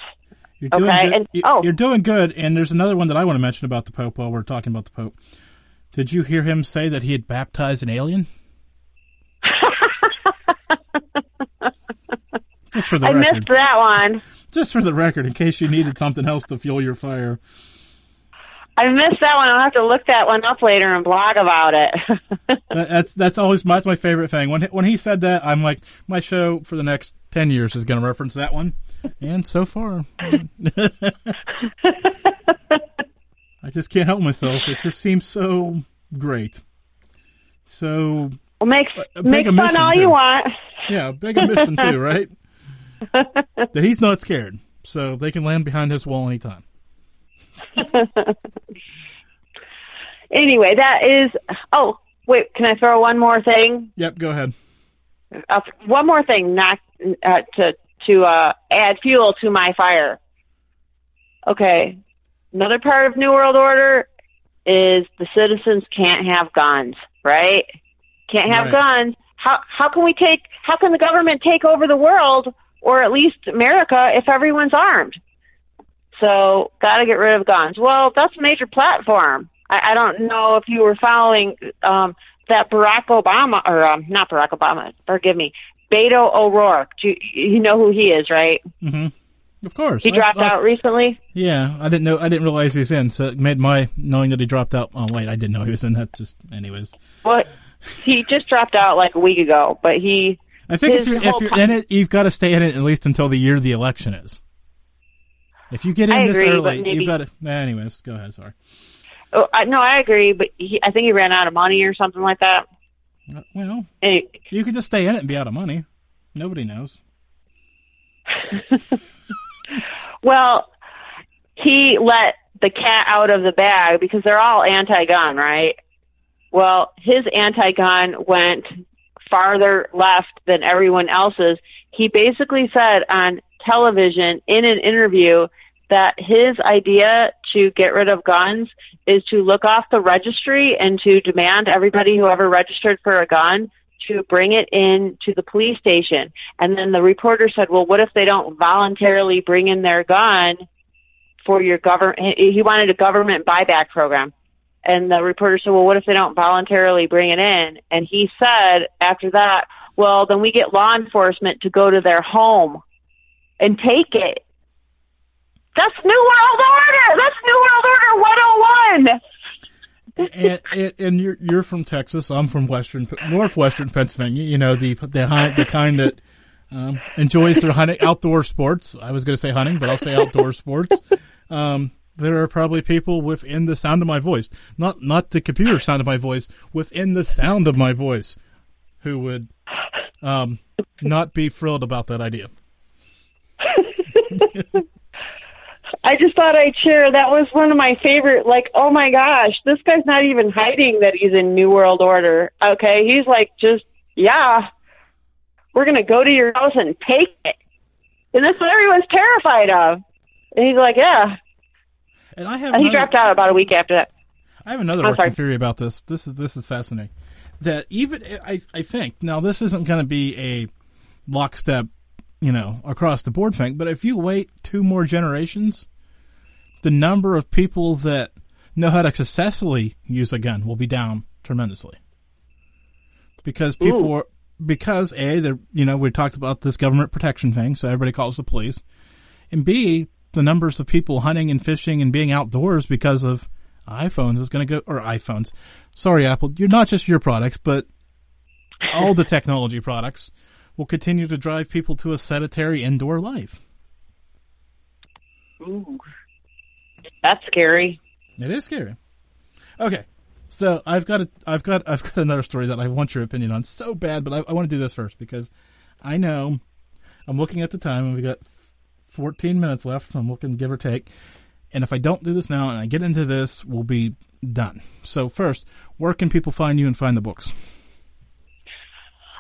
You're doing Okay, good. and- oh. you're doing good. And there's another one that I want to mention about the Pope while we're talking about the Pope. Did you hear him say that he had baptized an alien? Just for the I record. missed that one. Just for the record, in case you needed something else to fuel your fire. I missed that one. I'll have to look that one up later and blog about it. That, that's that's always my, that's my favorite thing. When when he said that, I'm like, my show for the next ten years is going to reference that one, and so far, I just can't help myself. It just seems so great. So well, make A make fun all too. you want. yeah, big admission too, right? that he's not scared, so they can land behind his wall anytime. Anyway, that is. Oh, wait. Can I throw one more thing? Yep, go ahead. Uh, one more thing, not uh, to to uh, add fuel to my fire. Okay, another part of New World Order is the citizens can't have guns, right? Can't have Right. guns. How how can we take? How can the government take over the world, or at least America, if everyone's armed? So, got to get rid of guns. Well, that's a major platform. I, I don't know if you were following um, that Barack Obama, or um, not Barack Obama, forgive me, Beto O'Rourke. Do you, you know who he is, right? Mm-hmm. Of course, He I- dropped I- out recently. Yeah, I didn't know. I didn't realize he's in. So it made my knowing that he dropped out. Oh wait, I didn't know he was in. That just, anyways. Well, he just dropped out like a week ago, but he I think if you're if you're in it, you've got to stay in it at least until the year the election is. If you get in I this agree, early, maybe- you've got to. Anyways, go ahead. Sorry. Oh, I, no, I agree, but he, I think he ran out of money or something like that. Well, And he- you could just stay in it and be out of money. Nobody knows. well, he let the cat out of the bag because they're all anti-gun, right? Well, his anti-gun went farther left than everyone else's. He basically said on television in an interview that his idea to get rid of guns is to look off the registry and to demand everybody who ever registered for a gun to bring it in to the police station. And then the reporter said, well, what if they don't voluntarily bring in their gun for your government? He wanted a government buyback program. And the reporter said, well, what if they don't voluntarily bring it in? And he said after that, well, then we get law enforcement to go to their home and take it. That's New World Order! That's New World Order 101! and, and, and you're you're from Texas. I'm from western northwestern Pennsylvania. You know the the the kind that um, enjoys their hunting outdoor sports. I was going to say hunting, but I'll say outdoor sports. Um, there are probably people within the sound of my voice, not not the computer sound of my voice, within the sound of my voice, who would um, not be thrilled about that idea. I just thought I'd share. That was one of my favorite. Like, oh my gosh, this guy's not even hiding that he's in New World Order. Okay, he's like, just yeah, we're gonna go to your house and take it, and that's what everyone's terrified of. And he's like, yeah. And I have And he dropped out about a week after that. I have another I'm working sorry. theory about this. This is this is fascinating. That even I I think now this isn't going to be a lockstep, you know, across the board thing. But if you wait two more generations, the number of people that know how to successfully use a gun will be down tremendously. Because people Ooh. are because a they you know we talked about this government protection thing, so everybody calls the police, and b the numbers of people hunting and fishing and being outdoors because of iPhones is going to go, or iPhones. Sorry, Apple. You're not just your products, but all the technology products will continue to drive people to a sedentary indoor life. Ooh. That's scary. It is scary. Okay. So I've got a, I've got, I've got another story that I want your opinion on so bad, but I, I want to do this first because I know I'm looking at the time and we got 14 minutes left. I'm looking give or take. And if I don't do this now and I get into this, we'll be done. So first, where can people find you and find the books?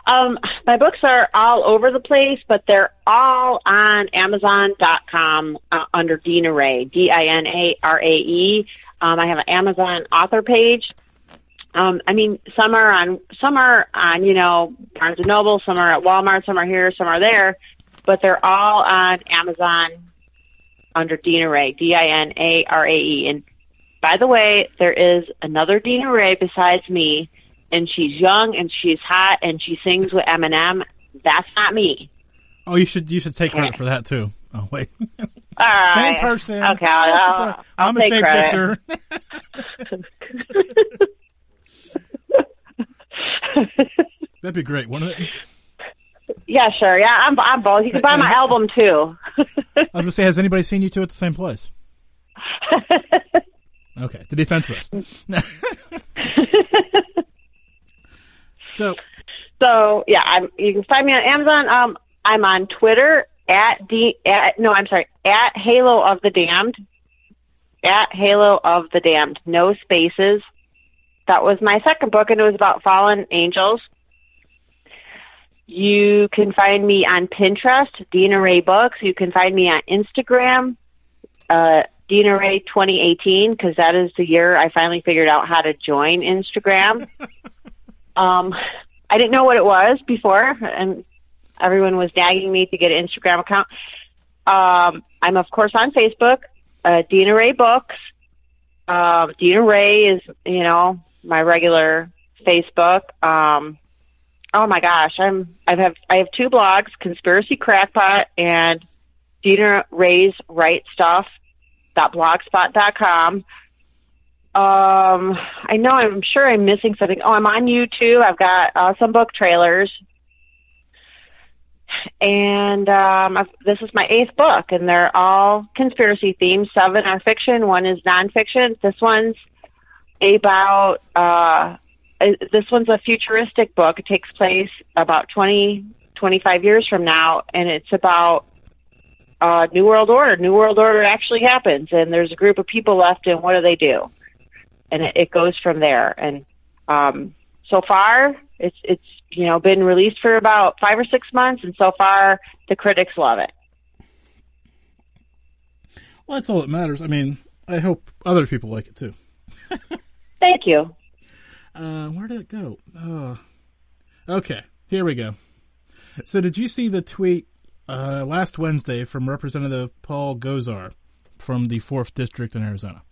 Um, my books are all over the place, but they're all on Amazon.com uh, under Dina Rae, D-I-N-A-R-A-E. Um, I have an Amazon author page. Um, I mean, some are on, some are on, you know, Barnes and Noble, some are at Walmart, some are here, some are there, but they're all on Amazon under Dina Rae, D-I-N-A-R-A-E. And by the way, there is another Dina Rae besides me and she's young and she's hot and she sings with Eminem. That's not me. Oh, you should you should take credit for that too. Oh wait, All right. same person. Okay, I'll, I'll, I'll I'm a take shapeshifter. That'd be great, wouldn't it? yeah, sure. Yeah, I'm I'm both. You can buy my album too. I was gonna say, has anybody seen you two at the same place? Okay, the defense list. so, so yeah, I'm. You can find me on Amazon. Um, I'm on Twitter at d at no, I'm sorry at Halo of the Damned. At Halo of the Damned, no spaces. That was my second book, and it was about fallen angels. You can find me on Pinterest, Dina Rae Books. You can find me on Instagram, uh, Dina Rae 2018, because that is the year I finally figured out how to join Instagram. um, I didn't know what it was before, and everyone was nagging me to get an Instagram account. Um, I'm of course on Facebook, uh, Dina Rae Books. Um, Dina Rae is, you know, my regular Facebook. Um, oh my gosh, I'm I have I have two blogs, Conspiracy Crackpot and Dina Rae's Right Stuff dot blogspot dot com. Um, I know I'm sure I'm missing something. Oh, I'm on YouTube. I've got uh, some book trailers, and um, I've, this is my eighth book, and they're all conspiracy themes. Seven are fiction. One is nonfiction. This one's about uh, this one's a futuristic book. It takes place about 20, 25 years from now, and it's about uh, New World Order. New World Order actually happens, and there's a group of people left, and what do they do? And it, it goes from there. And um, so far, it's it's you know been released for about five or six months, and so far the critics love it. well, that's all that matters. I mean, I hope other people like it too. Thank you. Uh, where did it go? Oh. Okay, here we go. So, did you see the tweet uh, last Wednesday from Representative Paul Gosar from the 4th District in Arizona?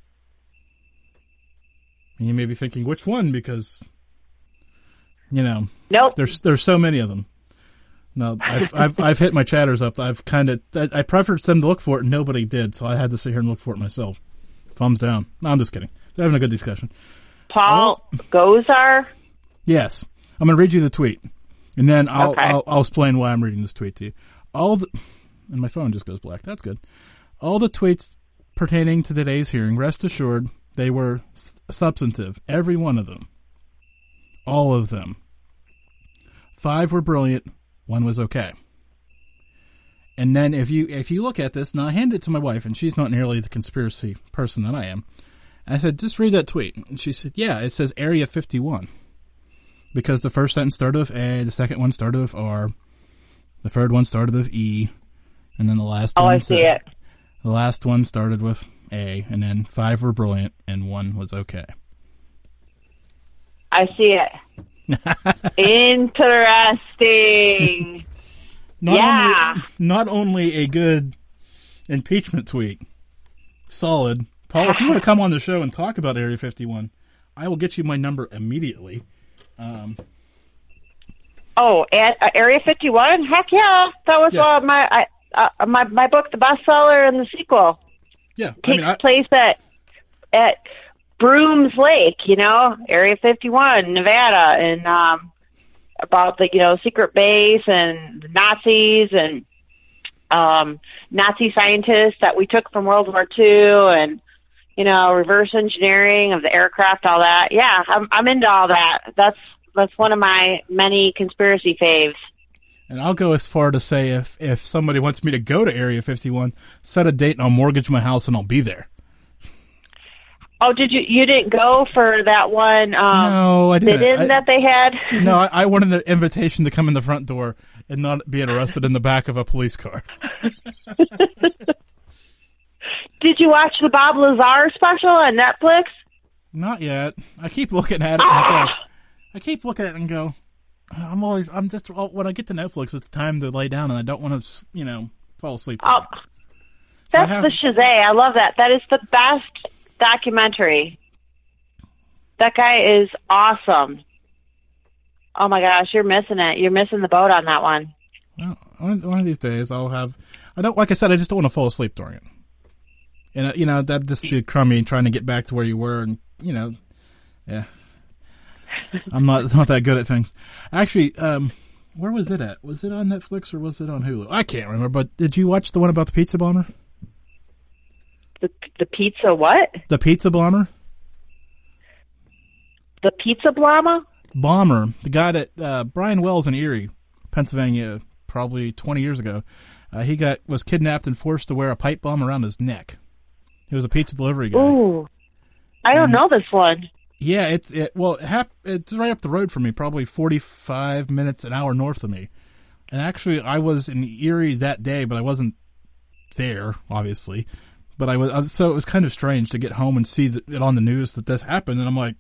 And you may be thinking, which one? Because, you know, Nope. there's there's so many of them. No, I've I've, I've hit my chatters up. I've kind of I, I preferred them to look for it, and nobody did, so I had to sit here and look for it myself. Thumbs down. No, I'm just kidding. They're having a good discussion. Paul Gosar. Yes, I'm going to read you the tweet, and then I'll, Okay. I'll I'll explain why I'm reading this tweet to you. All the and my phone just goes black. That's good. All the tweets pertaining to today's hearing, rest assured, they were s- substantive. Every one of them, all of them. Five were brilliant. One was okay. And then if you if you look at this, now I hand it to my wife, and she's not nearly the conspiracy person that I am. I said, just read that tweet. And she said, yeah, it says Area 51. Because the first sentence started with A, the second one started with R, the third one started with E, and then the last Oh, one I see said- it. The last one started with A, and then five were brilliant, and one was okay. I see it. Interesting. Not Yeah. Only, not only a good impeachment tweet, solid. Paul, if you want to come on the show and talk about Area 51, I will get you my number immediately. Um, Oh, at uh, Area 51? Heck yeah. That was Yeah. uh, my, I, uh, my my book, the bestseller, and the sequel Yeah, I takes mean, I, place at at Grooms Lake, you know, Area 51, Nevada, and um, about the you know secret base and the Nazis and um, Nazi scientists that we took from World War II, and you know reverse engineering of the aircraft, all that. Yeah, I'm I'm into all that. That's that's one of my many conspiracy faves. And I'll go as far to say if if somebody wants me to go to Area 51, set a date and I'll mortgage my house and I'll be there. Oh, did you you didn't go for that one? Um, No, I didn't. I- that they had. No, I, I wanted the invitation to come in the front door and not being arrested in the back of a police car. Did you watch the Bob Lazar special on Netflix? Not yet. I keep looking at it. And I, go, I keep looking at it and go. I'm always. I'm just when I get to Netflix, it's time to lay down, and I don't want to, you know, fall asleep. Oh, So that's have- the Shazay. I love that. That is the best documentary. That guy is awesome. Oh my gosh, you're missing it. You're missing the boat on that one. Well, one, one of these days, I'll have. I don't like I said. I just don't want to fall asleep during it. And uh, you know that'd just be crummy trying to get back to where you were, and you know, yeah. I'm not not that good at things. Actually, um, where was it at? Was it on Netflix or was it on Hulu? I can't remember. But did you watch the one about the pizza bomber? The the pizza what? The pizza bomber, The pizza blama? bomber, the guy that uh, Brian Wells in Erie, Pennsylvania, probably 20 years ago. Uh, he got was kidnapped and forced to wear a pipe bomb around his neck. He was a pizza delivery guy. Ooh, I don't know this one. Yeah, it's it. Well, it hap- it's right up the road from me, probably forty-five minutes an hour north of me. And actually, I was in Erie that day, but I wasn't there, obviously. But I was, so it was kind of strange to get home and see it on the news that this happened, and I'm like,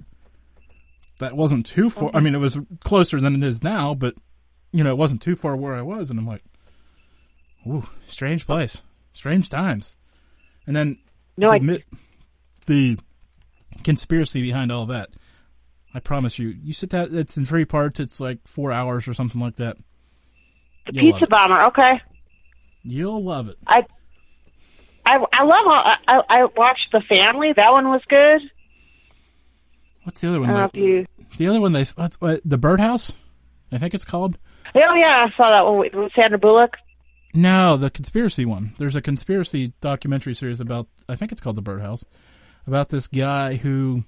that wasn't too far. I mm-hmm. mean, it was closer than it is now, but you know, it wasn't too far where I was, and I'm like, ooh, strange place, strange times. And then No, the, I the conspiracy behind all that. I promise you, you sit down. It's in three parts. It's like four hours or something like that. the You'll pizza bomber. Okay, You'll love it. I I I love All, I, I I watched the family. That one was good. What's the other I one? know if you. the other one they what, the birdhouse. I think it's called. Oh yeah, I saw that one with Sandra Bullock. No, the conspiracy one. There's a conspiracy documentary series about. I think it's called the birdhouse, about this guy who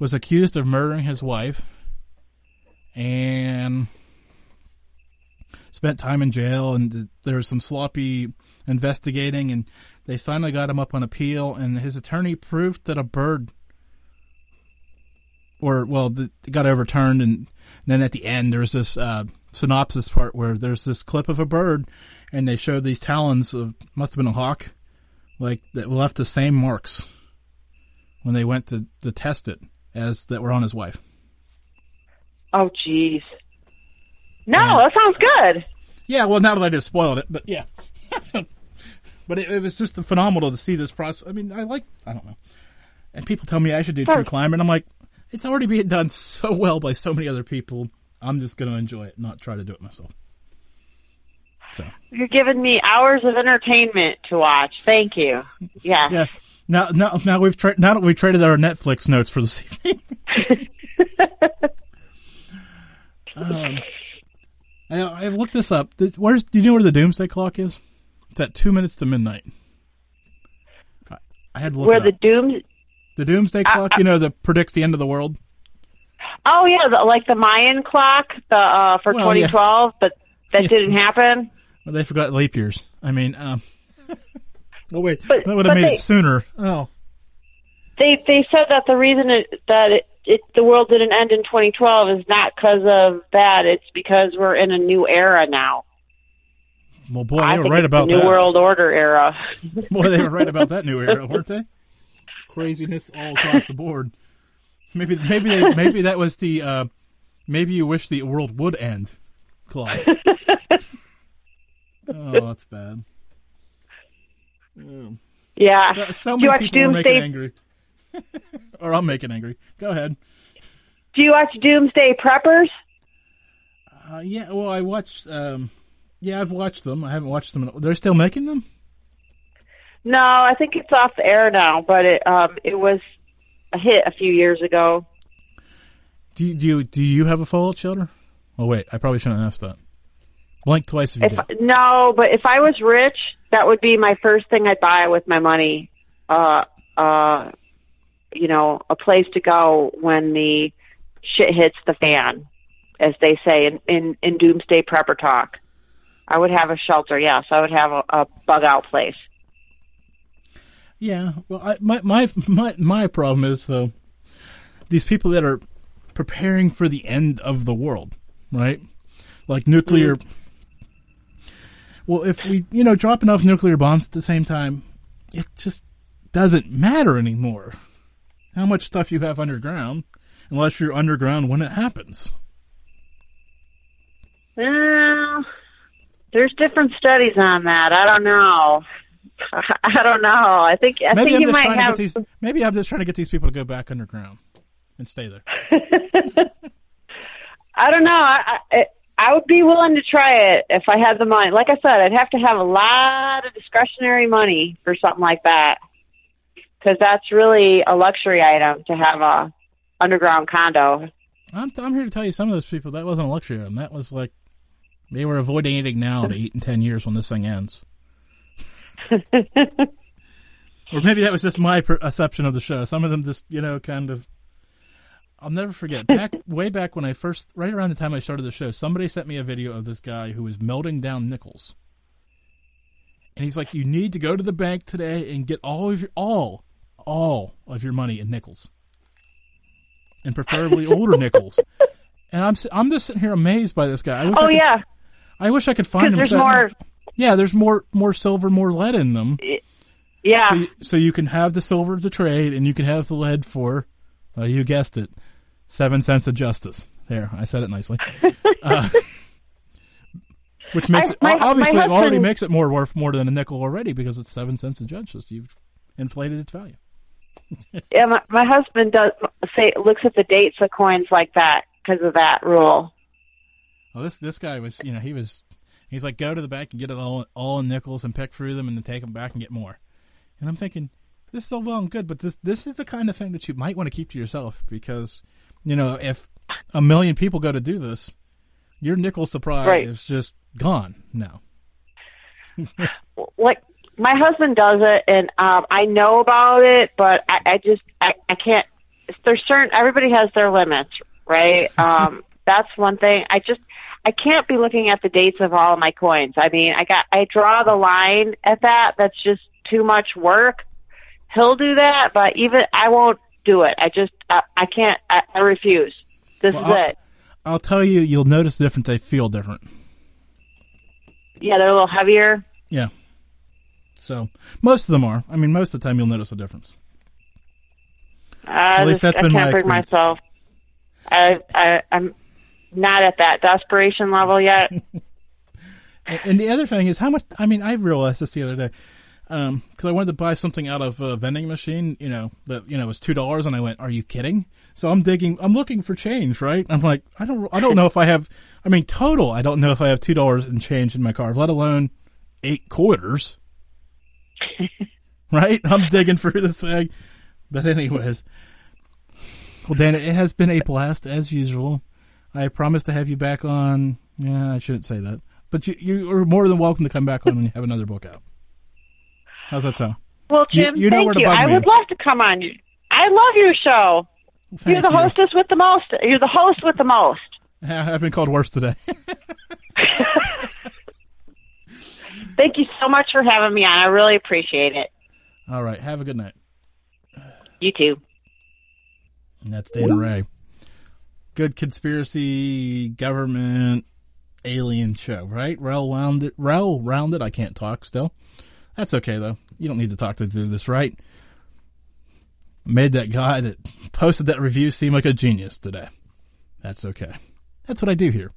was accused of murdering his wife and spent time in jail and there was some sloppy investigating and they finally got him up on appeal and his attorney proved that a bird or well the, got overturned and then at the end there's this uh, synopsis part where there's this clip of a bird and they showed these talons of must have been a hawk like that left the same marks when they went to, to test it as that were on his wife Oh jeez. No, Yeah. that sounds good. Yeah, well, now that I just spoiled it, but yeah. but it, it was just phenomenal to see this process. I mean, I like, I don't know. And people tell me I should do true crime, and I'm like, it's already being done so well by so many other people. I'm just going to enjoy it, not try to do it myself. So, You're giving me hours of entertainment to watch. Thank you. Yes. yeah. Now, now, now we've tra- now that we've traded our Netflix notes for this evening. um, I, I looked this up. Did- Where's do you know where the doomsday clock is? It's at two minutes to midnight. I, I had to look Where it the doom? the doomsday clock, you know, that predicts the end of the world. Oh yeah, the, like the Mayan clock, the uh, for Well, yeah. 2012, but that Yeah. didn't happen. Well, they forgot leap years. I mean, um, oh wait, But- that would have made they- it sooner. Oh, They they said that the reason it, that it, it the world didn't end in 2012 is not because of that. It's because we're in a new era now. well, boy, I they were right about the new that. world order era. Boy, they were right about that new era, weren't they? Craziness all across the board. Maybe, maybe, they, maybe that was the. Uh, maybe you wish the world would end. Clock. oh, that's bad. Yeah. So, so Do you many watch people are making Doomsday? angry. or I'm making angry. Go ahead. Do you watch Doomsday Preppers? Uh, yeah, well, I watched. Um, Yeah, I've watched them. I haven't watched them. They're still making them. No, I think it's off the air now, but it um it was a hit a few years ago. Do you do you, do you have a fallout shelter? Oh wait, I probably shouldn't ask that. Blink twice if you If do. no, but if I was rich, that would be my first thing I'd buy with my money. Uh uh you know, a place to go when the shit hits the fan, as they say in in, in doomsday prepper talk. I would have a shelter, yes. I would have a, a bug out place. Yeah. Well, I, my my my my problem is though, these people that are preparing for the end of the world, right? Like nuclear. Well, if we you know drop enough nuclear bombs at the same time, it just doesn't matter anymore. How much stuff you have underground, unless you're underground when it happens. Well, there's different studies on that. I don't know. I don't know. I think I Maybe think I'm you just might trying to have. get these. Maybe I'm just trying to get these people to go back underground and stay there. I don't know. I, I I would be willing to try it if I had the money. Like I said, I'd have to have a lot of discretionary money for something like that, because that's really a luxury item to have a underground condo. I'm, I'm here to tell you some of those people that wasn't a luxury item. That was like they were avoiding eating now to eat in ten years when this thing ends. or maybe that was just my perception of the show. Some of them just you know kind of. I'll never forget back way back when I first right around the time I started the show. Somebody sent me a video of this guy who was melting down nickels, and he's like, "You need to go to the bank today and get all of your all all of your money in nickels." and preferably older nickels. And I'm I'm just sitting here amazed by this guy. I wish I Oh could, yeah, I wish I could find him. there's so- more. Yeah, there's more more silver, more lead in them. Yeah, So you, so you can have the silver to trade, and you can have the lead for, uh, you guessed it, seven cents of justice. There, I said it nicely. Uh, which makes I- it obviously my it already makes it more worth more than a nickel already because it's seven cents of justice. You've inflated its value. yeah. My, my husband does say looks at the dates of coins like that because of that rule. Well, this this guy was, you know, he was, he's like, go to the bank and get it all all in nickels and pick through them and then take them back and get more. And I'm thinking, this is all well and good, but this this is the kind of thing that you might want to keep to yourself because, you know, if a million people go to do this, your nickel supply Right. is just gone now. like my husband does it and um I know about it but I, I just I, I can't there's certain everybody has their limits, right? Um that's one thing. I just I can't be looking at the dates of all of my coins. I mean, I got I draw the line at that. That's just too much work. He'll do that, but even I won't do it. I just I, I can't I, I refuse. This Well, is I'll- it. I'll tell you, you'll notice the difference. They feel different. Yeah, they're a little heavier. Yeah. So most of them are. I mean, most of the time you'll notice a difference. Uh, at least that's I been can't my bring experience. myself. I, I, I'm not at that desperation level yet. And the other thing is how much. I mean, I realized this the other day Um, because I wanted to buy something out of a vending machine. You know that you know was two dollars, and I went, "Are you kidding?" So I'm digging. I'm looking for change, right? I'm like, I don't. I don't know if I have. I mean, total. I don't know if I have two dollars in change in my car, let alone eight quarters. right? I'm digging for this thing. But anyways, well, Dana, it has been a blast as usual. I promise to have you back on. Yeah, I shouldn't say that, but you you are more than welcome to come back on when you have another book out. How's that sound? Well, Jim, you know thank you. I me. would love to come on. I love your show. Thank You're the you. hostess with the most. You're the host with the most. I've been called worse today. Thank you so much for having me on. I really appreciate it. All right, have a good night. You too. And that's Dana Rae. Good conspiracy, government, alien show, right? Well rounded, well rounded. I can't talk still. That's okay though. You don't need to talk to do this, right? Made that guy that posted that review seem like a genius today. That's okay. That's what I do here.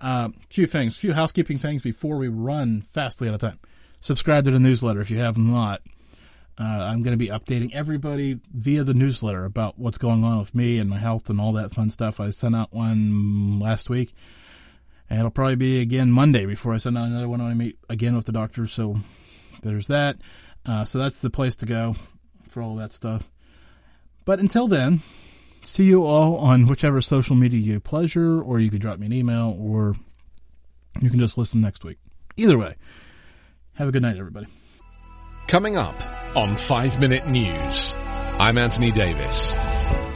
Um, few things, few housekeeping things before we run fastly out of time. Subscribe to the newsletter if you have not. Uh, I'm going to be updating everybody via the newsletter about what's going on with me and my health and all that fun stuff. I sent out one last week. And it'll probably be again Monday before I send out another one when I meet again with the doctor. So there's that. Uh, so that's the place to go for all that stuff. But until then, see you all on whichever social media you pleasure, or you could drop me an email, or you can just listen next week. Either way, have a good night, everybody. Coming up on 5 Minute News, I'm Anthony Davis.